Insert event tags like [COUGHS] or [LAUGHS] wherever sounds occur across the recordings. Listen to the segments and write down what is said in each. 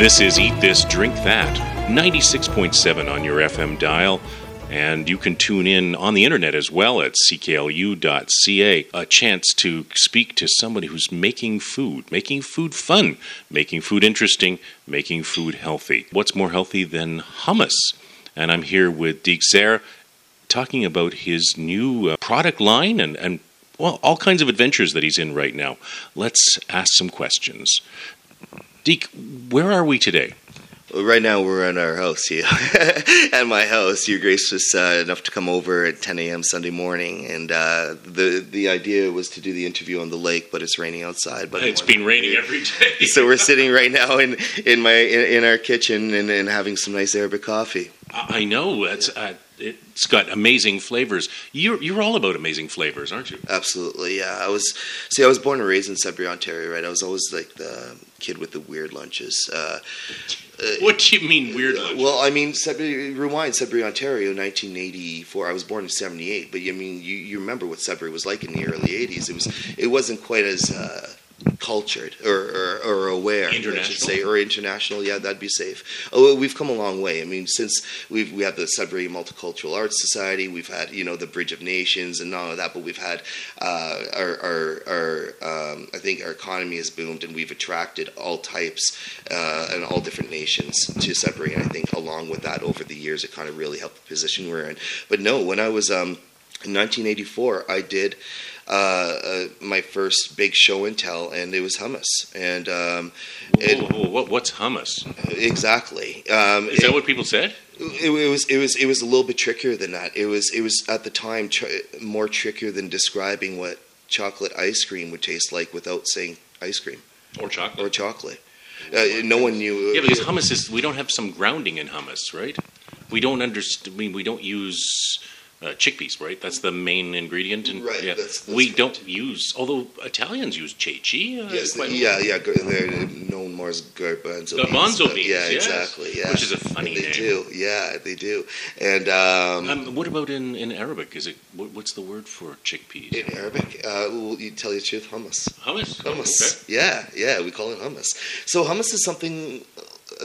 This is Eat This, Drink That, 96.7 on your FM dial. And you can tune in on the internet as well at cklu.ca. A chance to speak to somebody who's making food, making food fun, making food interesting, making food healthy. What's more healthy than hummus? And I'm here with Deek Zer talking about his new uh, product line and, and, well, all kinds of adventures that he's in right now. Let's ask some questions. Deek, where are we today? Well, right now we're in our house here, [LAUGHS] at my house. Your Grace was uh, enough to come over at 10 a.m. Sunday morning, and uh, the the idea was to do the interview on the lake, but it's raining outside. But it's been raining every day, so we're sitting right now in in my in, in our kitchen and, and, having some nice Arabic coffee. I know it's. Uh, it's got amazing flavors. You're you're all about amazing flavors, aren't you? Absolutely, yeah. I was see, I was born and raised in Sudbury, Ontario, right? I was always like the kid with the weird lunches. Uh, what do you mean weird lunch? Well, I mean, Sudbury, rewind Sudbury, Ontario, 1984. I was born in '78, but I mean, you, you remember what Sudbury was like in the early '80s. It was it wasn't quite as uh, cultured or, or, or aware, international, I should say, or international. Yeah, that'd be safe. Oh, we've come a long way. I mean, since we've we have the Sudbury Multicultural Arts Society, we've had you know the Bridge of Nations and all of that, but we've had uh, our our, our um, I think our economy has boomed and we've attracted all types uh, and all different nations to Sudbury. And I think along with that, over the years, it kind of really helped the position we're in. But no, when I was um, in 1984, I did uh, uh, my first big show and tell, and it was hummus. And um, it, whoa, whoa, what's hummus? Exactly. Um, Is that what people said? It, it, was it was it was a little bit trickier than that. It was it was at the time tr- more trickier than describing what chocolate ice cream would taste like without saying ice cream or chocolate or chocolate. Uh, no one knew. Yeah, because hummus is we don't have some grounding in hummus, right? We don't understand. I mean, we don't use uh, chickpeas, right? That's the main ingredient. And, right. Yeah. That's, that's we right. don't use, although Italians use ceci. Uh, yes, quite yeah, yeah. They're known more as garbanzo, garbanzo beans. beans. Yeah, yes. exactly. Yeah, which is a funny they name. do. Yeah, they do. And um, um, what about in, in Arabic? Is it what, what's the word for chickpeas? in Arabic, uh, well, you tell you the truth, hummus. Hummus. Hummus. Okay. Yeah, yeah, we call it hummus. So hummus is something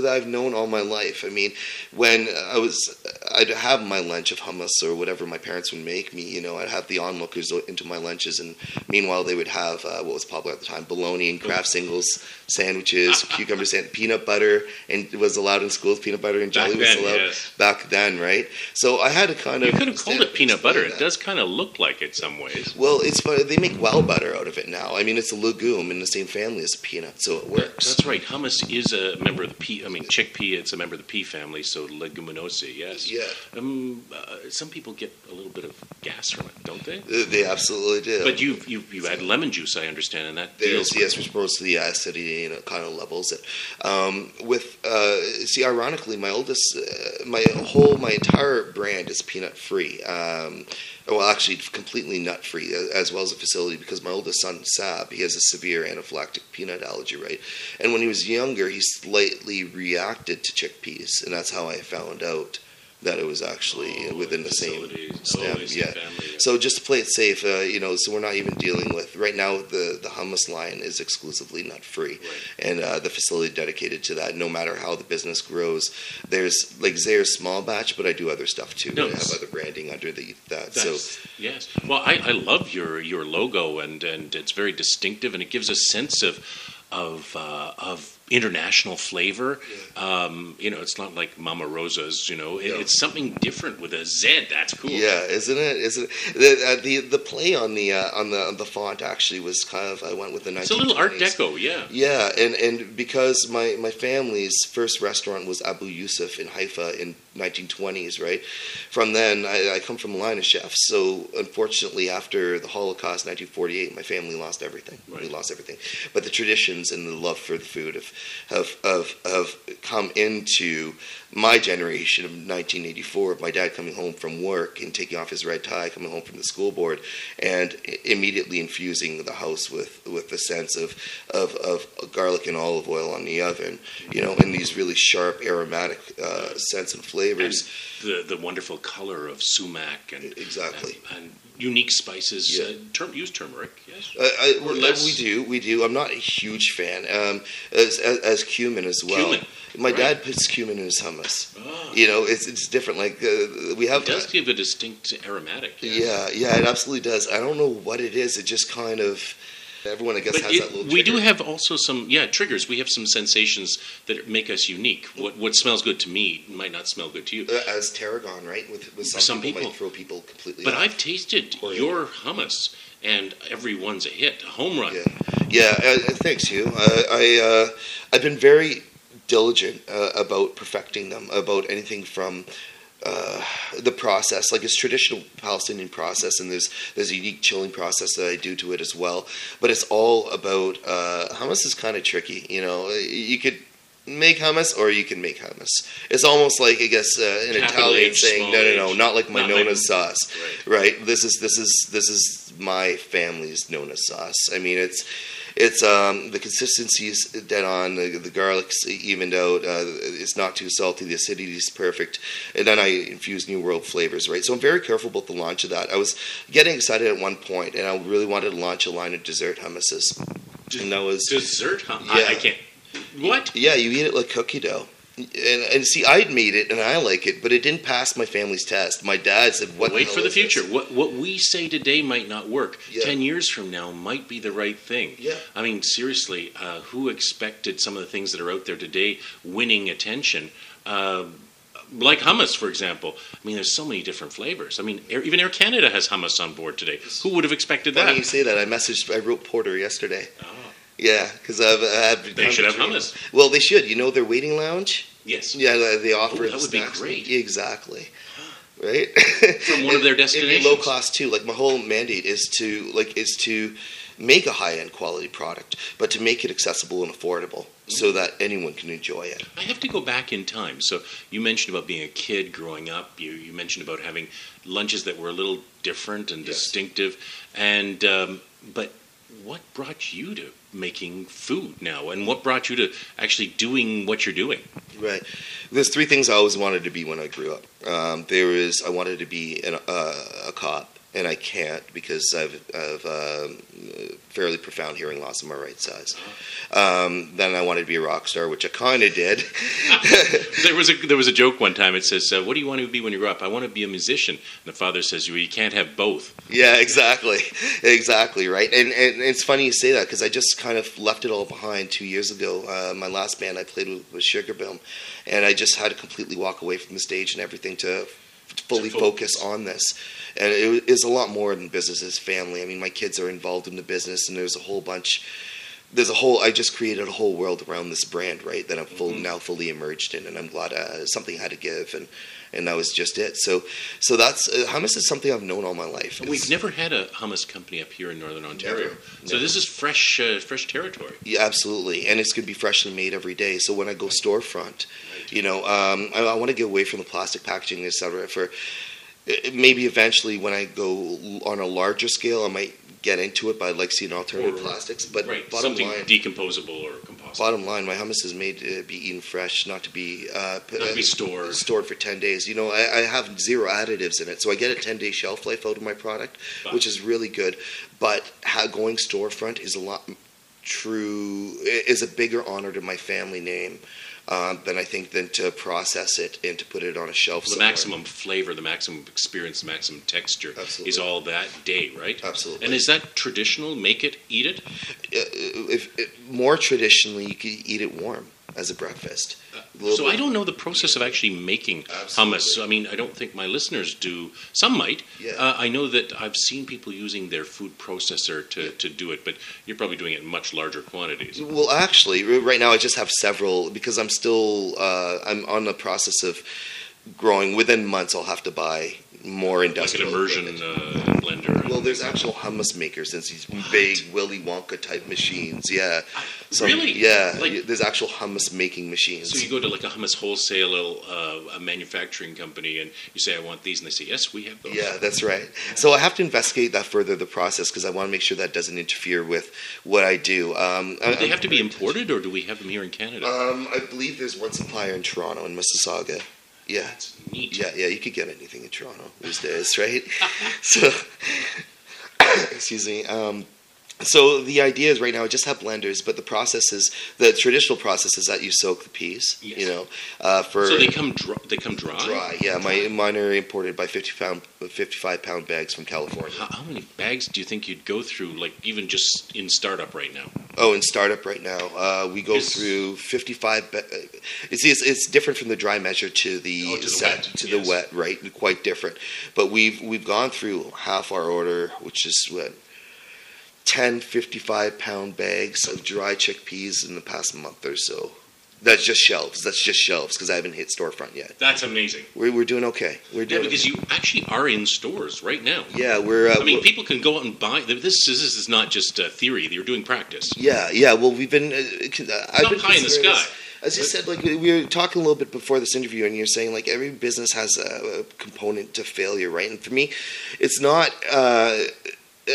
that I've known all my life. I mean, when I was, I'd have my lunch of hummus or whatever my parents would make me. You know, I'd have the onlookers into my lunches, and meanwhile they would have uh, what was popular at the time: bologna and Kraft singles sandwiches, [LAUGHS] cucumber sand, peanut butter, and it was allowed in schools. Peanut butter and jelly Back was then, allowed yes. back then, right? So I had to kind of You could have called it peanut butter. explain It does kind of look like it some ways. Well, it's. They make well butter out of it now. I mean, it's a legume in the same family as a peanut, so it works. That's right. Hummus is a member of the pea. I mean, chickpea. It's a member of the pea family, so leguminosae. Yes. Yeah, Um, uh, some people get a little bit of gas from it, don't they? they- absolutely do. But you you you add lemon juice, I understand, and that There's deals. yes, which promotes the acidity and it kind of levels it. Um, with uh, see, ironically, my oldest, uh, my whole, my entire brand is peanut free. Um, well, actually, completely nut free, as well as a facility because my oldest son Sab, he has a severe anaphylactic peanut allergy, right? And when he was younger, he slightly reacted to chickpeas, and that's how I found out that it was actually Oh, within the same stem. Oh, yeah. family, yeah. So just to play it safe, uh, you know, so we're not even dealing with right now. The the hummus line is exclusively nut free, Right. and uh, the facility dedicated to that. No matter how the business grows, there's like Zare's small batch, but I do other stuff too. No, I have other branding under the that. That's, so yes. Well, I, I love your your logo, and and it's very distinctive, and it gives a sense of of uh, of international flavor. Um, you know, it's not like Mama Rosa's. You know, it, No. it's something different with a Z. That's cool. Yeah, isn't it? Isn't it? The, uh, the the play on the uh, on the on the font actually was kind of I went with the 1920s. It's a little Art Deco. Yeah. Yeah, and, and because my, my family's first restaurant was Abu Yusuf in Haifa in 1920s, right? From then, I, I come from a line of chefs. So unfortunately, after the Holocaust, 1948, my family lost everything. We lost everything. But the traditions and the love for the food have have have, have come into my generation of 1984 of my dad coming home from work and taking off his red tie, coming home from the school board, and immediately infusing the house with with the sense of of, of garlic and olive oil on the oven, you know, and these really sharp aromatic uh, scents and And flavors. the the wonderful color of sumac and Exactly. and, and unique spices. Yeah. Uh, term, use turmeric. Yes. I, I, Or less. we do, we do. I'm not a huge fan. Um, as, as, as cumin as well. Cumin, My right. dad puts cumin in his hummus. Ah. You know, it's it's different. Like uh, we have. It does give a distinct aromatic. yeah, yeah, it absolutely does. I don't know what it is. It just kind of. Everyone, I guess, But has it- that little. we do have also some yeah triggers. We have some sensations that make us unique. What what smells good to me might not smell good to you. Uh, as tarragon, right? With, with some, Some people, people. might throw people completely. But off. I've tasted Or- your hummus, and everyone's a hit, a home run. Yeah, yeah. Uh, uh, thanks, Hugh. Uh, I uh, I've been very diligent uh, about perfecting them. About anything from uh, the process, like it's traditional Palestinian process, and there's there's a unique chilling process that I do to it as well. But it's all about uh, hummus is kind of tricky. You know, you could make hummus or you can make hummus. It's almost like I guess uh, an Capital Italian H, saying, no, no, no, h. not like my Not like- Nona sauce Right. right this is this is this is my family's nona sauce i mean it's it's um the consistency is dead on the, the garlic's evened out uh, it's not too salty the acidity is perfect and then i infuse new world flavors right so i'm very careful about the launch of that i was getting excited at one point and i really wanted to launch a line of dessert hummuses and that was Dessert hummus. Yeah. I, I can't. What? yeah you eat it like cookie dough and, and see, I'd made it and I like it, but it didn't pass my family's test. My dad said, "What? Wait hell for the is this?" future. What what we say today might not work. Yeah. Ten years from now might be the right thing. Yeah. I mean, seriously, uh, who expected some of the things that are out there today winning attention? Uh, like hummus, for example. I mean, there's so many different flavors. I mean, Air, even Air Canada has hummus on board today. Who would have expected Funny that? you say that. I messaged, I wrote Porter yesterday. Oh, Yeah, because I've, I've they should have hummus. Well, they should. You know their waiting lounge. Yes. Yeah, they- offer. That would be great. Exactly. Right. [GASPS] From one of their [LAUGHS] destinations. low cost too. Like my whole mandate is to like is to make a high end quality product, but to make it accessible and affordable so that anyone can enjoy it. I have to go back in time. So you mentioned about being a kid growing up. You you mentioned about having lunches that were a little different and Yes. distinctive. And um, but what brought you to making food now, and what brought you to actually doing what you're doing? Right. There's three things I always wanted to be when I grew up. Um, there is I wanted to be an, uh, a cop, and I can't because I've, I've um, fairly profound hearing loss in my right side. Um, then I wanted to be a rock star, which I kind of did. [LAUGHS] There was a there was a joke one time. It says, uh, "What do you want to be when you grow up?" I want to be a musician. And the father says, "You you can't have both." yeah, exactly, exactly right. And, and it's funny you say that because I just kind of left it all behind two years ago. Uh, my last band I played with was Sugar Boom, and I just had to completely walk away from the stage and everything to fully focus. on this. And it is a lot more than business. It's family. I mean, my kids are involved in the business, and there's a whole bunch. There's a whole. I just created a whole world around this brand, right? That I'm full, Mhm. now fully immersed in, and I'm glad uh, something had to give, and and that was just it. So, so that's uh, hummus is something I've known all my life. We've never had a hummus company up here in Northern Ontario, Never, so never. this is fresh uh, fresh territory. Yeah, absolutely, and it's going to be freshly made every day. So when I go storefront, you know, um, I, I want to get away from the plastic packaging, et cetera. For maybe eventually, when I go on a larger scale, I might get into it. But I'd like to see an alternative Or- plastics. But right, bottom something line, decomposable or composable. bottom line, my hummus is made to be eaten fresh, not to be uh, Not to be uh, stored. stored for ten days. You know, I, I have zero additives in it, so I get a ten day shelf life out of my product, But- which is really good. But how, going storefront is a lot true is a bigger honor to my family name um, than I think than to process it and to put it on a shelf. the somewhere. maximum flavor, the maximum experience, the maximum texture Absolutely. is all that day, right? Absolutely. And is that traditional? Make it, eat it. Uh, if, if more traditionally, you could eat it warm as a breakfast. So bit- I don't know the process of actually making Absolutely. hummus. I mean, I don't think my listeners do. Some might. Yeah. Uh, I know that I've seen people using their food processor to, to do it, but you're probably doing it in much larger quantities. Well, actually, right now I just have several because I'm still uh, I'm on the process of growing. Within months, I'll have to buy more Like an industrial immersion uh, blender. Well, there's actual hummus makers. There's these big Willy Wonka type machines. Yeah. So, Really? Yeah. Like- there's actual hummus making machines. So you go to like a hummus wholesale uh, a manufacturing company and you say, "I want these," and they say, "Yes, we have those." Yeah, that's right. So I have to investigate that further, the process, because I want to make sure that doesn't interfere with what I do. Um, I- Do they have to be imported, or do we have them here in Canada? Um, I believe there's one supplier in Toronto, in Mississauga. Yeah. Yeah, yeah, you could get anything in Toronto these days, right? [LAUGHS] [LAUGHS] so, [COUGHS] excuse me. Um, so the idea is right now I just have blenders, but the process is the traditional process is that you soak the peas. Yes. You know, uh, for So they come dry. They come dry. dry. Yeah, my mine are imported by fifty pound, fifty five pound bags from California. How, how many bags do you think you'd go through, like even just in startup right now? Oh, in startup right now, uh, we go Yes. through 55. Be- uh, it's, it's it's different from the dry measure to the, Oh, to the wet, to yes. the wet, right? Quite different. But we've we've gone through half our order, which is what 10 55 pound bags of dry chickpeas in the past month or so. That's just shelves. That's just shelves because I haven't hit storefront yet. That's amazing. We're, we're doing okay. We're doing Yeah, because you actually are in stores right now. yeah we're. Uh, I mean, we're- people can go out and buy. This is, this is not just uh, theory. You're doing practice. Yeah, yeah. Well, we've been. Uh, uh, I've not been pie in the sky. this- As you said, like we we were talking a little bit before this interview, and you're saying like every business has a, a component to failure, right? And for me, it's not. Uh,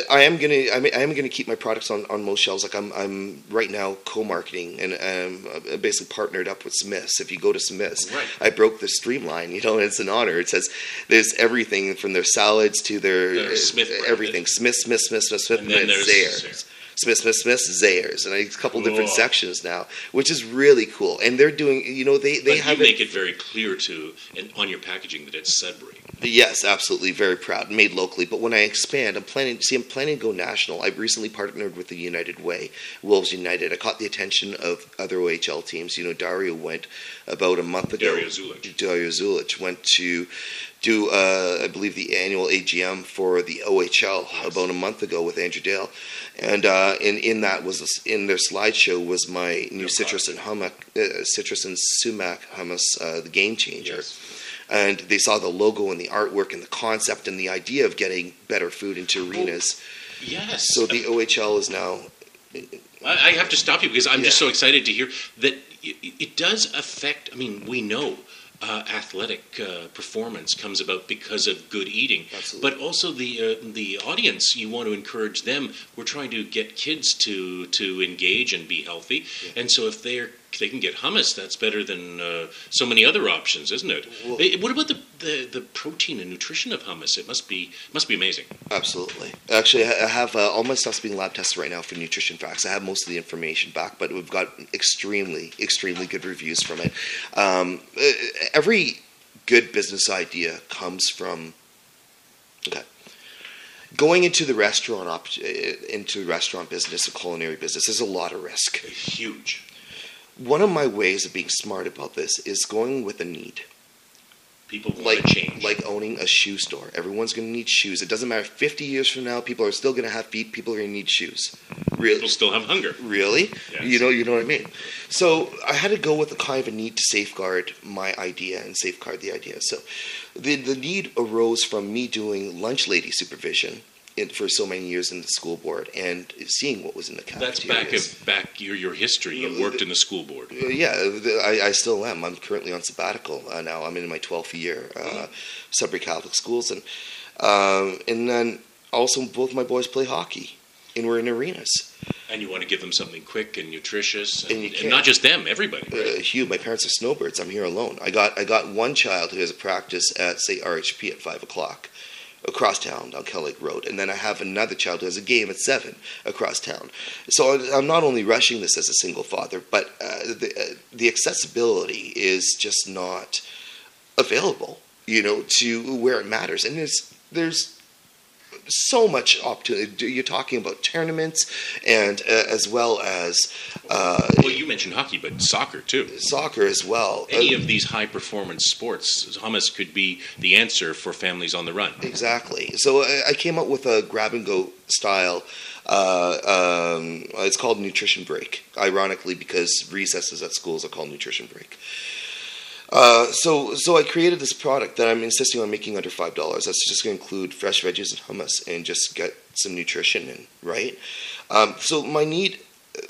I am gonna. I, mean, I am gonna keep my products on, on most shelves. Like I'm. I'm right now co-marketing and um, basically partnered up with Smiths. If you go to Smiths, Right. I broke the streamline. [LAUGHS] You know, and it's an honor. It says there's everything from their salads to their Their Smith everything. Smith, Smith, Smith, Smith, Smith, And and there's Zayres. Smith, Smith, Smith, Zayers, and a couple different sections now, which is really cool. And they're doing, you know, they they have you make it very clear to and on your packaging that it's Sudbury. Yes, absolutely, very proud, made locally. But when I expand, I'm planning. See, I'm planning to go national. I've recently partnered with the United Way, Wolves United. I caught the attention of other OHL teams. You know, Dario went about a month ago. Dario Zulich. Dario Zulich went to do, uh, I believe, the annual AGM for the OHL about a month ago with Andrew Dale, and uh, in in that was in their slideshow was my new citrus and hummus, uh, citrus and sumac hummus, uh, the game changer Yes. and they saw the logo and the artwork and the concept and the idea of getting better food into arenas. Yes. So the OHL is now I have to stop you because I'm just so excited to hear that it does affect. I mean, we know uh, athletic uh, performance comes about because of good eating, Absolutely. but also the uh, the audience. You want to encourage them. We're trying to get kids to to engage and be healthy, and so if they're they can get hummus, that's better than uh, so many other options, isn't it? Well- what about the, the, the protein and nutrition of hummus? It must be must be amazing. absolutely. Actually, I have uh, all my stuff's being lab tested right now for nutrition facts. I have most of the information back, but we've got extremely, extremely good reviews from it. Um, every good business idea comes from okay. Going into the restaurant op- into restaurant business, a culinary business, there's a lot of risk. Huge. One of my ways of being smart about this is going with a need. People want Like to change. like owning a shoe store. Everyone's going to need shoes. It doesn't matter. Fifty years from now, people are still going to have feet. People are going to need shoes. Really, people still have hunger. really. Yes. You know, you know what I mean. So I had to go with a kind of a need to safeguard my idea and safeguard the idea. So the the need arose from me doing lunch lady supervision. In, for so many years in the school board and seeing what was in the Catholic. That's back of back your your history. You worked in the school board. Uh, Yeah, I, I still am. I'm currently on sabbatical uh, now. I'm in my 12th year, uh, Sudbury Catholic Schools, and um, and then also both my boys play hockey, and we're in arenas. And you want to give them something quick and nutritious, and, And you and not just them, everybody. right? Uh, Hugh, my parents are snowbirds. I'm here alone. I got I got one child who has a practice at say RHP at five o'clock. Across town on Kell Lake Road, and then I have another child who has a game at seven across town. So I'm not only rushing this as a single father, but uh, the uh, the accessibility is just not available, you know, to where it matters. And there's there's so much opportunity. You're talking about tournaments, and uh, as well as uh, well, you mentioned hockey, but soccer too. soccer as well. Any Uh, of these high performance sports, hummus could be the answer for families on the run. Exactly. So I, I came up with a grab and go style. Uh, um, it's called nutrition break. Ironically, because recesses at schools are called nutrition break. Uh, so, so I created this product that I'm insisting on making under five dollars. That's just going to include fresh veggies and hummus, and just get some nutrition in, right? Um, so my need,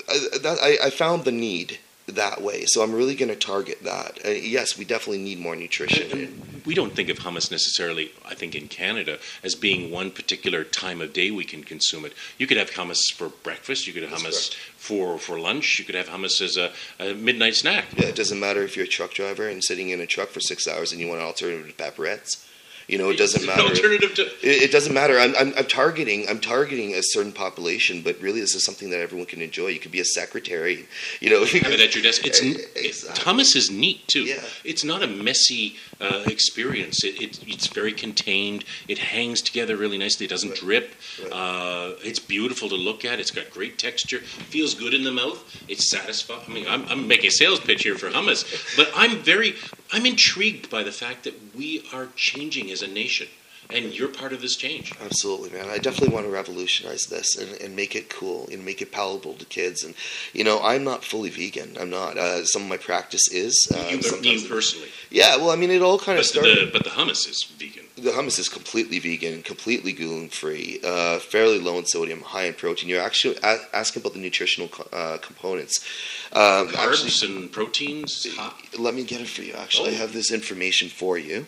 I, that, I, I found the need that way. So I'm really going to target that. Uh, yes, we definitely need more nutrition. in. We don't think of hummus necessarily, I think, in Canada as being one particular time of day we can consume it. You could have hummus for breakfast, you could have That's hummus correct. for, for lunch, you could have hummus as a, a midnight snack. Yeah, it doesn't matter if you're a truck driver and sitting in a truck for six hours and you want an alternative to pepperettes. You know, it doesn't matter. Alternative to It, it doesn't matter. I'm, I'm, I'm targeting I'm targeting a certain population, but really this is something that everyone can enjoy. You could be a secretary, you know. have it at your desk. It's Eh, exactly. hummus is neat too. Yeah. It's not a messy uh, experience. It, it, it's very contained. It hangs together really nicely. It doesn't Right. drip. Right. Uh, it's beautiful to look at. It's got great texture. Feels good in the mouth. It's satisfying. I mean, I'm, I'm making a sales pitch here for hummus, but I'm very I'm intrigued by the fact that we are changing as a nation, and you're part of this change. Absolutely, man. I definitely want to revolutionize this and, and make it cool and make it palatable to kids. And you know, I'm not fully vegan. I'm not. Uh, some of my practice is. Uh, you, you personally, yeah. Well, I mean, it all kind but of started. the, but the hummus is vegan. the hummus is completely vegan, completely gluten free, uh, fairly low in sodium, high in protein. You're actually a- asking about the nutritional co- uh, components. Um, Carbs actually, and proteins. let me get it for you. Actually, I Oh. have this information for you.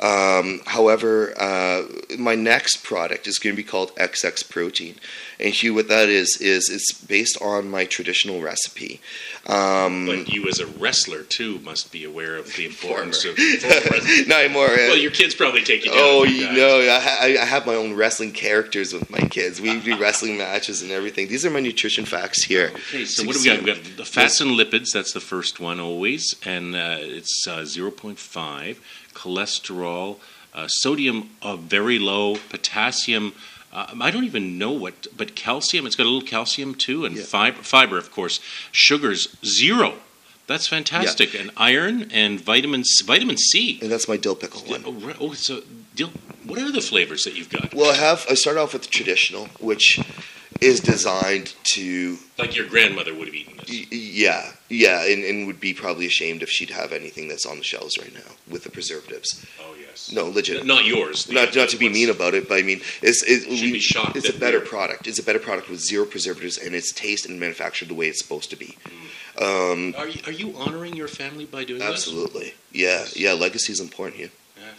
Um, however, uh, my next product is going to be called XX Protein, and Hugh, what that is is it's based on my traditional recipe. Um, But you, as a wrestler, too, must be aware of the importance Former. of. [LAUGHS] not uh, well, your kids probably take you down. Oh, you guys. know, I, I have my own wrestling characters with my kids. We do [LAUGHS] wrestling matches and everything. These are my nutrition facts here. Okay, so So what do we got? We've got the fats and lipids. That's the first one always, and uh, it's uh, zero point five. Cholesterol, uh, sodium uh, very low, potassium. Uh, I don't even know what, but calcium. It's got a little calcium too, and Yeah. fiber. Fiber, of course. Sugars zero. That's fantastic. And iron and vitamin C, vitamin C. And that's my dill pickle one. Oh, oh, so Dill, what are the flavors that you've got? Well, I have. I start off with the traditional, which is designed to Like your grandmother would have eaten this. Y- Yeah, yeah, and, and would be probably ashamed if she'd have anything that's on the shelves right now with the preservatives. Oh yes. No, legit. Not yours. Not, not to be mean about it, but I mean, it's it, Should be shocked it's a better product. It's a better product with zero preservatives, and it's taste and manufactured the way it's supposed to be. Um, Are you, are you honoring your family by doing that? absolutely, yeah, yeah. Legacy is important here.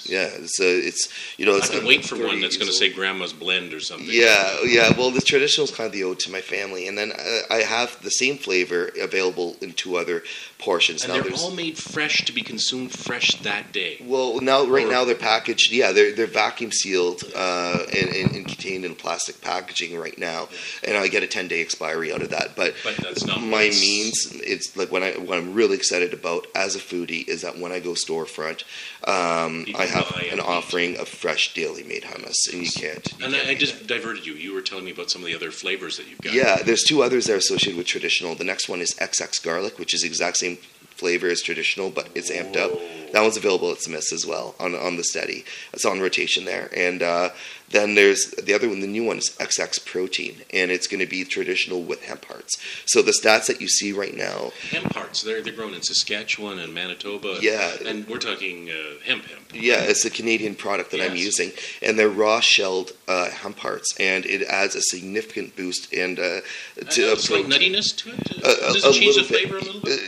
Yes. Yeah, it's uh, it's you know. I It's, can I'm wait for one that's going to say. Grandma's Blend or something. Yeah, yeah. Well, the traditional is kind of the ode to my family, and then I, I have the same flavor available in two other portions. And now they're all made fresh to be consumed fresh that day. Well, now right Or- now they're packaged. Yeah, they're they're vacuum sealed uh, and, and, and contained in plastic packaging right now, and I get a ten day expiry out of that. But But that's not my what's- means, it's like when I what I'm really excited about as a foodie is that when I go storefront, um, I have an offering of fresh daily made hummus, and you can't. you And can't I, I just that. diverted you. You were telling me about some of the other flavors that you've got. Yeah, there's two others that are associated with traditional. The next one is XX garlic, which is the exact same flavor as traditional, but it's amped up. That one's available at Smith's as well on on the steady. It's on rotation there. And uh, then there's the other one. The new one is XX protein, and it's going to be traditional with hemp hearts. So the stats that you see right now, Hemp hearts. They're, they're grown in Saskatchewan and Manitoba. Yeah. And we're talking uh, hemp hemp. yeah, it's a Canadian product that I'm using, and they're raw shelled uh, hemp hearts, and it adds a significant boost and uh, to a a slight nuttiness to it? Does it change the bit. flavor a little bit?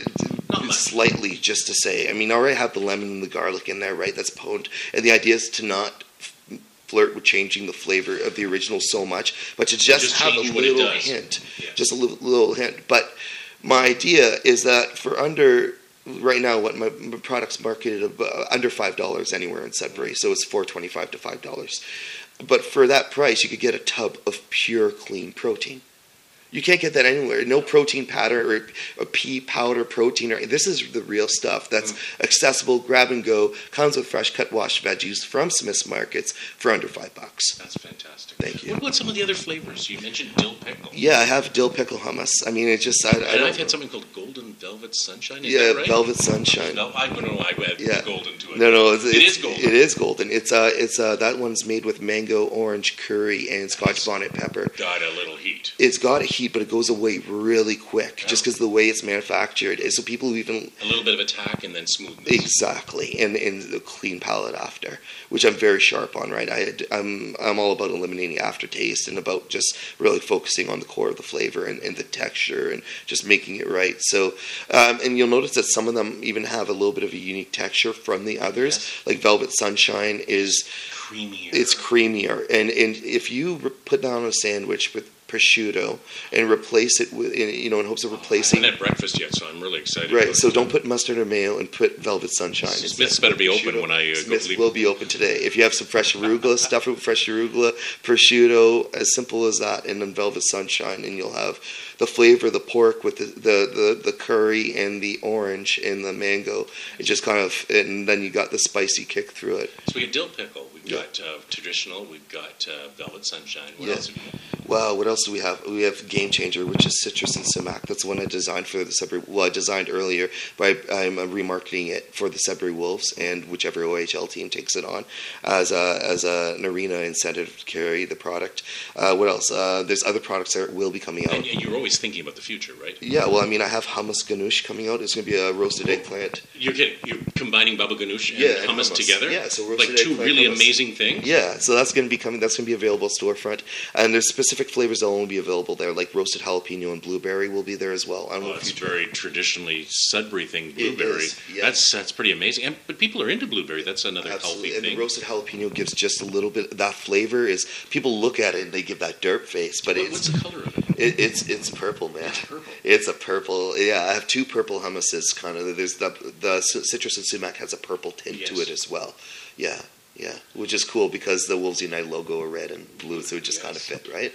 Uh. Slightly, just to say. I mean, I already have the lemon and the garlic in there, right? That's potent. And the idea is to not flirt with changing the flavor of the original so much, but to just, just have a change what it little hint. Yes. Just a little, little hint. But my idea is that for under right now what my, my product's marketed uh, under five dollars anywhere in Sudbury, so it's four twenty five to five dollars. But for that price, you could get a tub of pure clean protein. You can't get that anywhere. No protein powder or a pea powder protein. Or this is the real stuff. That's accessible, grab and go. Comes with fresh cut washed veggies from Smith's Markets for under five bucks. That's fantastic. Thank you. What about some of the other flavors? You mentioned dill pickle. Yeah, I have dill pickle hummus. I mean, it just I, I And don't. I've had something called Golden Velvet Sunshine. Is yeah, that right? velvet sunshine. No, I don't know why I add Yeah. golden to it. No, no, it's, It it's, is golden. It is golden. It's uh, it's uh, that one's made with mango, orange, curry, and Scotch bonnet pepper. Got a little heat. It's got a heat, but it goes away really quick, just because the way it's manufactured. Is so people who even A little bit of attack and then smoothness. exactly, and and the clean palate after, which I'm very sharp on. Right, I I'm I'm all about eliminating aftertaste and about just really focusing on the core of the flavor and, and the texture and just making it right. So, um, and you'll notice that some of them even have a little bit of a unique texture from the others. Yes. Like Velvet Sunshine is Creamier. it's creamier, and and if you put down on a sandwich with prosciutto and replace it with you know in hopes of replacing. I haven't had breakfast yet, so I'm really excited. Right, so don't put mustard or mayo and put Velvet Sunshine. Smith's better be open when I, uh, go Smith's leave. will be open today. If you have some fresh arugula, [LAUGHS] stuff it with fresh arugula, prosciutto, as simple as that, and then Velvet Sunshine, and you'll have the flavor of the pork with the, the, the, the curry and the orange and the mango. It just kind of, and then you got the spicy kick through it. So we got dill pickle. We've Yeah. got uh, traditional. We've got uh, velvet sunshine. What Yeah. else? Have you Wow, what else do we have? We have Game Changer, which is citrus and sumac. That's the one I designed for the Sudbury. Well, I designed earlier, but I, I'm uh, remarketing it for the Sudbury Wolves and whichever OHL team takes it on as a, as a, an arena incentive to carry the product. Uh, what else? Uh, there's other products that will be coming out. and, and you're always thinking about the future, right? Yeah, well, I mean, I have hummus ganoush coming out. It's going to be a roasted eggplant. You're getting, you're combining baba ganoush and Yeah, and hummus, hummus. together. Yeah, so roasted like two really hummus. amazing things. Yeah, so that's going to be coming. That's going to be available storefront, and there's specific flavors that will only be available there, like roasted jalapeno and blueberry will be there as well. I don't Oh, know if it's very traditionally Sudbury thing, blueberry. is, yeah. That's that's pretty amazing. And, but people are into blueberry. That's another Absolutely, healthy and thing. roasted jalapeno gives just a little bit. That flavor is people look at it and they give that derp face, but What- it's what's the color of it? it, it's it's purple, man. It's purple. It's a purple. Yeah, I have two purple hummuses. Kind of. There's the the citrus and sumac has a purple tint to it as well. Yeah, yeah, which is cool because the Wolves Unite logo are red and blue, so it just kind of fit, right?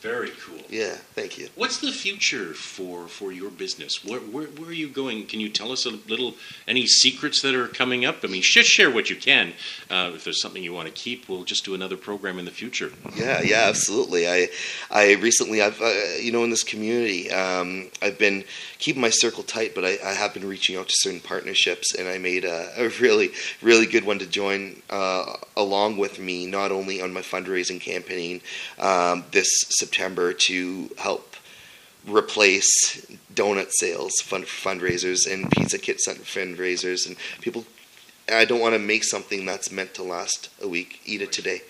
Very cool. Yeah, thank you. What's the future for for your business? Where, where where are you going? Can you tell us a little any secrets that are coming up? I mean, just share what you can. Uh, if there's something you want to keep, we'll just do another program in the future. Yeah, yeah, absolutely. I, I recently, I've, uh, you know, in this community, um, I've been keeping my circle tight, but I, I have been reaching out to certain partnerships, and I made a, a really, really good one to join uh, along with me, not only on my fundraising campaign um, this September to help replace donut sales fund, fundraisers and pizza kit fundraisers and people I don't want to make something that's meant to last a week. Eat it today.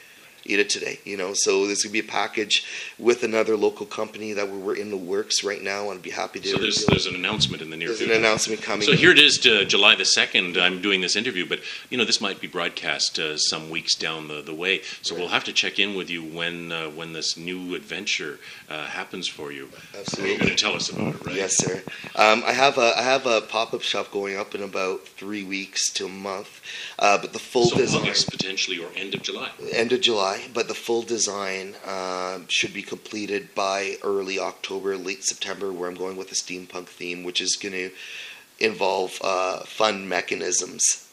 Eat it today. You know, so this gonna be a package with another local company that we're, we're in the works right now. I'd be happy to. So there's reveal- there's an announcement in the near there's an future. announcement coming. So here it is, to July the second. I'm doing this interview, but you know this might be broadcast uh, some weeks down the, the way. So we'll have to check in with you when uh, when this new adventure uh, happens for you. You're Absolutely. going to tell us about it, right? Yes, sir. Um, I have a I have a pop up shop going up in about three weeks to a month, uh, but the full So design August potentially or end of July. end of July, but the full design um, should be completed by early October, late September, where I'm going with a steampunk theme, which is going to involve uh, fun mechanisms.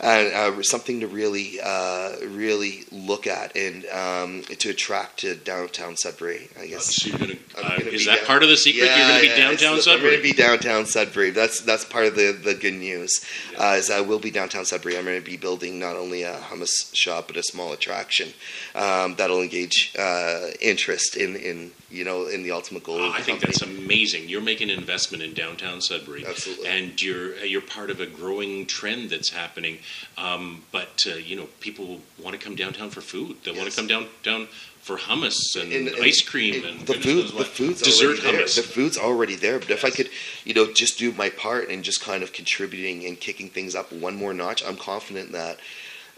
And uh, something to really, uh, really look at and um, to attract to downtown Sudbury, I guess. So you're gonna, uh, gonna is that down- part of the secret? you're going to be yeah, downtown it's- I'm Sudbury. going to be downtown Sudbury. That's that's part of the, the good news. Uh, is I will be downtown Sudbury. I'm going to be building not only a hummus shop but a small attraction um, that'll engage uh, interest in, in you know in the ultimate goal. Oh, of the I think company. that's amazing. You're making an investment in downtown Sudbury, Absolutely. and you're you're part of a growing trend that's happening. Um, but uh, you know, people want to come downtown for food. They want to come down down for hummus and, And- and- ice cream and, the food, the food's dessert hummus. The food's already there. But if I could, you know, just do my part and just kind of contributing and kicking things up one more notch, I'm confident that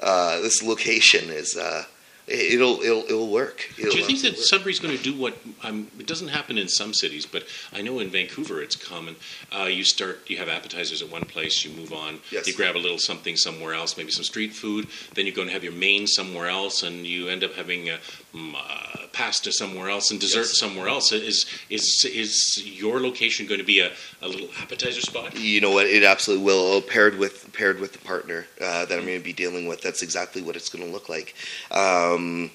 uh, this location is. Uh, it'll it'll it'll work. It'll Do you think that work. Sudbury's going to do what? Um, it doesn't happen in some cities, but I know in Vancouver it's common. Uh, you start, you have appetizers at one place, you move on, Yes. you grab a little something somewhere else, maybe some street food. Then you go and have your main somewhere else, and you end up having mm, uh, pasta somewhere else and dessert Yes. somewhere else. Is is is your location going to be a, a little appetizer spot? You know what? It absolutely will. Oh, Paired with paired with the partner uh, that I'm going to be dealing with, that's exactly what it's going to look like. Um,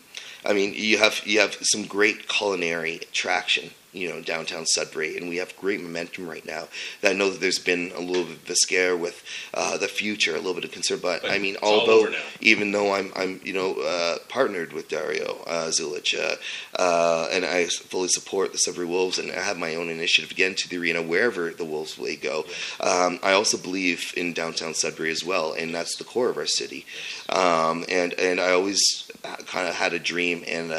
I mean, you have you have some great culinary traction, you know, downtown Sudbury, and we have great momentum right now. That I know that there's been a little bit of a scare with uh, the future, a little bit of concern, but, But I mean, although even though I'm I'm you know uh, partnered with Dario uh, Zulich, uh, uh, and I fully support the Sudbury Wolves, and I have my own initiative again to the arena wherever the Wolves may go. Um, I also believe in downtown Sudbury as well, and that's the core of our city. Um, and and I always kind of had a dream, and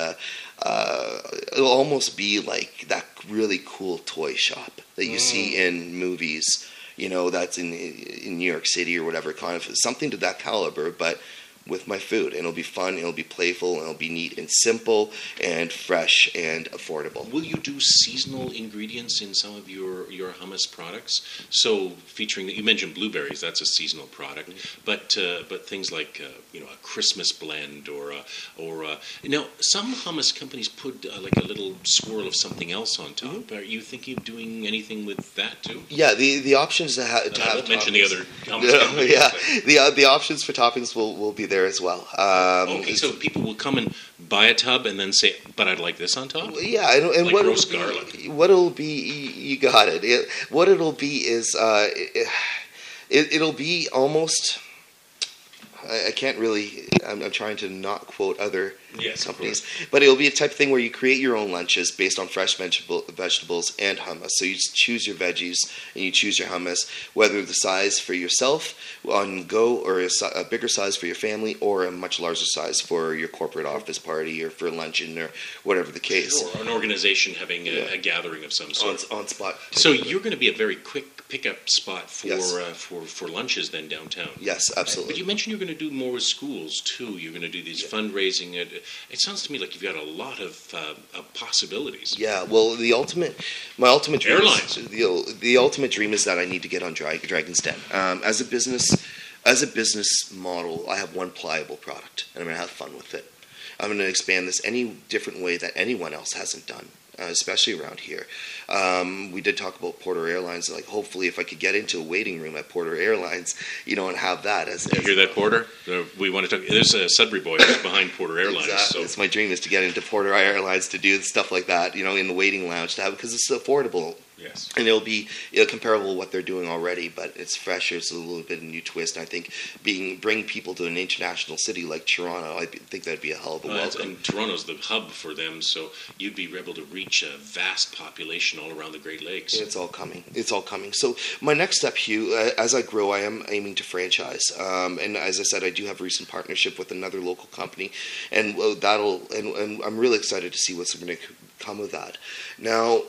uh, it'll almost be like that really cool toy shop that you see in movies. You know, that's in in New York City or whatever, kind of something to that caliber, but with my food, and it'll be fun, it'll be playful, and it'll be neat and simple and fresh and affordable. Will you do seasonal ingredients in some of your, your hummus products? So featuring you mentioned blueberries, that's a seasonal product, but uh, but things like uh, you know a Christmas blend or a, or a, you know some hummus companies put uh, like a little swirl of something else on top. Mm-hmm. Are you thinking of doing anything with that too? Yeah, the the options to, ha- to I have. won't mention the other. [LAUGHS] Hummus yeah, the uh, the options for toppings will, will be there as well. Um, okay, so people will come and buy a tub and then say, "But I'd like this on top." Yeah, and, and like what roast it'll garlic. Be, what it'll be, you got it. it what it'll be is, uh, it, it'll be almost I, I can't really. I'm, I'm, trying to not quote other yes, companies, but it'll be a type of thing where you create your own lunches based on fresh vegetable, vegetables and hummus. So you choose your veggies and you choose your hummus, whether the size for yourself on go or a, a bigger size for your family or a much larger size for your corporate office party or for luncheon or whatever the case. Or an organization having a, yeah. a gathering of some sort. On, on spot. So you're going to be a very quick pickup spot for yes. uh, for for lunches then downtown. Yes, absolutely. But you mentioned you're going to do more with schools too. You're going to do these yeah. fundraising. It, it sounds to me like you've got a lot of, uh, of possibilities. Yeah. Well, the ultimate, my ultimate dream airlines. Is, the the ultimate dream is that I need to get on Dra- Dragon's Den um, as a business. As a business model, I have one pliable product, and I'm going to have fun with it. I'm going to expand this any different way that anyone else hasn't done uh, especially around here. Um, we did talk about Porter Airlines. Like, hopefully, if I could get into a waiting room at Porter Airlines, you know, and have that as. You as, hear that, Porter? Uh, we want to talk. There's a Sudbury boy behind Porter Airlines. Exactly. So it's my dream is to get into Porter Airlines to do stuff like that. You know, in the waiting lounge to have because it's affordable Yes. And it'll be comparable to what they're doing already, but it's fresher. It's a little bit of a new twist. And I think being bring people to an international city like Toronto, I think that'd be a hell of a welcome. And Toronto's the hub for them, so you'd be able to reach a vast population all around the Great Lakes. It's all coming. It's all coming. So my next step, Hugh, uh, as I grow, I am aiming to franchise. Um, and as I said, I do have a recent partnership with another local company, and uh, that'll. And, and I'm really excited to see what's going to come of that. Now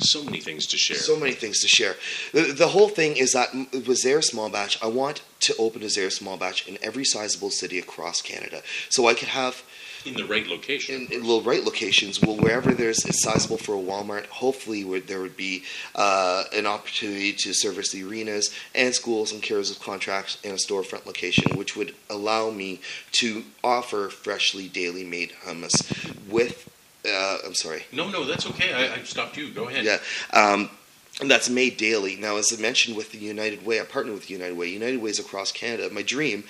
so many things to share. So many things to share. The, the whole thing is that with Zayre Small Batch, I want to open a Zayre Small Batch in every sizable city across Canada. So I could have. In the right location. In, in the right locations, well, wherever there's it's sizable for a Walmart, hopefully where there would be uh, an opportunity to service the arenas and schools and carriers of contracts in a storefront location, which would allow me to offer freshly daily made hummus with uh, I'm sorry. No, no, that's okay. I, I stopped you. Go ahead. Yeah. Um, and that's made daily. Now, as I mentioned with the United Way, I partner with United Way. United Ways across Canada. My dream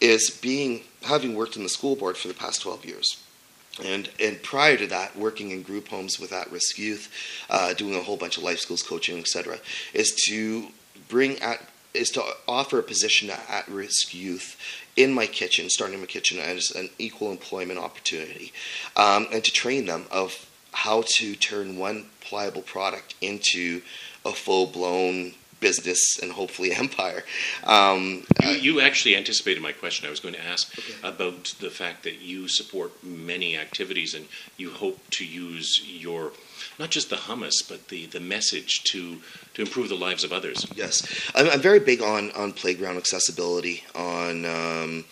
is being having worked in the school board for the past 12 years. And, and prior to that, working in group homes with at-risk youth, uh, doing a whole bunch of life skills coaching, etc., is to bring at is to offer a position to at-risk youth in my kitchen, starting in my kitchen as an equal employment opportunity, um, and to train them of how to turn one pliable product into a full-blown business and hopefully [LAUGHS] empire. Um, you, you, actually anticipated my question. I was going to ask okay. about the fact that you support many activities and you hope to use your not just the hummus, but the, the message to to improve the lives of others. Yes, I'm, I'm very big on on playground accessibility. On um,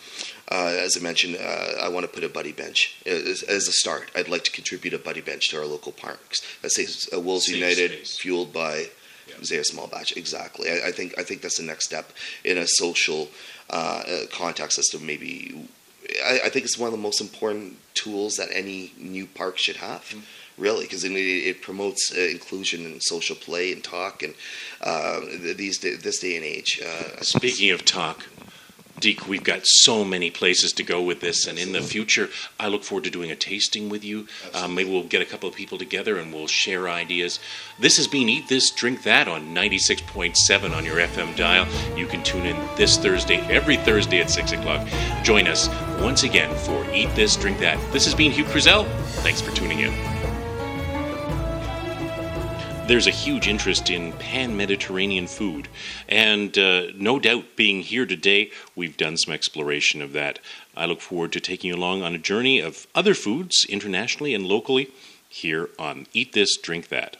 uh, as I mentioned, uh, I want to put a buddy bench as, as, a start. I'd like to contribute a buddy bench to our local parks. Let's say uh, Wolves Safe United, space. fueled by yeah. Small Batch. Exactly. I, I, think I think that's the next step in a social uh, uh contact system. Maybe I, I, think it's one of the most important tools that any new park should have. Mm-hmm really, because it, it, promotes uh, inclusion and social play and talk, and uh, these this day and age. Uh, Speaking of talk, Deke, we've got so many places to go with this, and in the future, I look forward to doing a tasting with you. Um, maybe we'll get a couple of people together and we'll share ideas. This has been Eat This, Drink That on 96.7 on your FM dial. You can tune in this Thursday, every Thursday at 6 o'clock. Join us once again for Eat This, Drink That. This has been Hugh Kruzel. Thanks for tuning in. There's a huge interest in pan Mediterranean food, and uh, no doubt being here today, we've done some exploration of that. I look forward to taking you along on a journey of other foods internationally and locally here on Eat This, Drink That.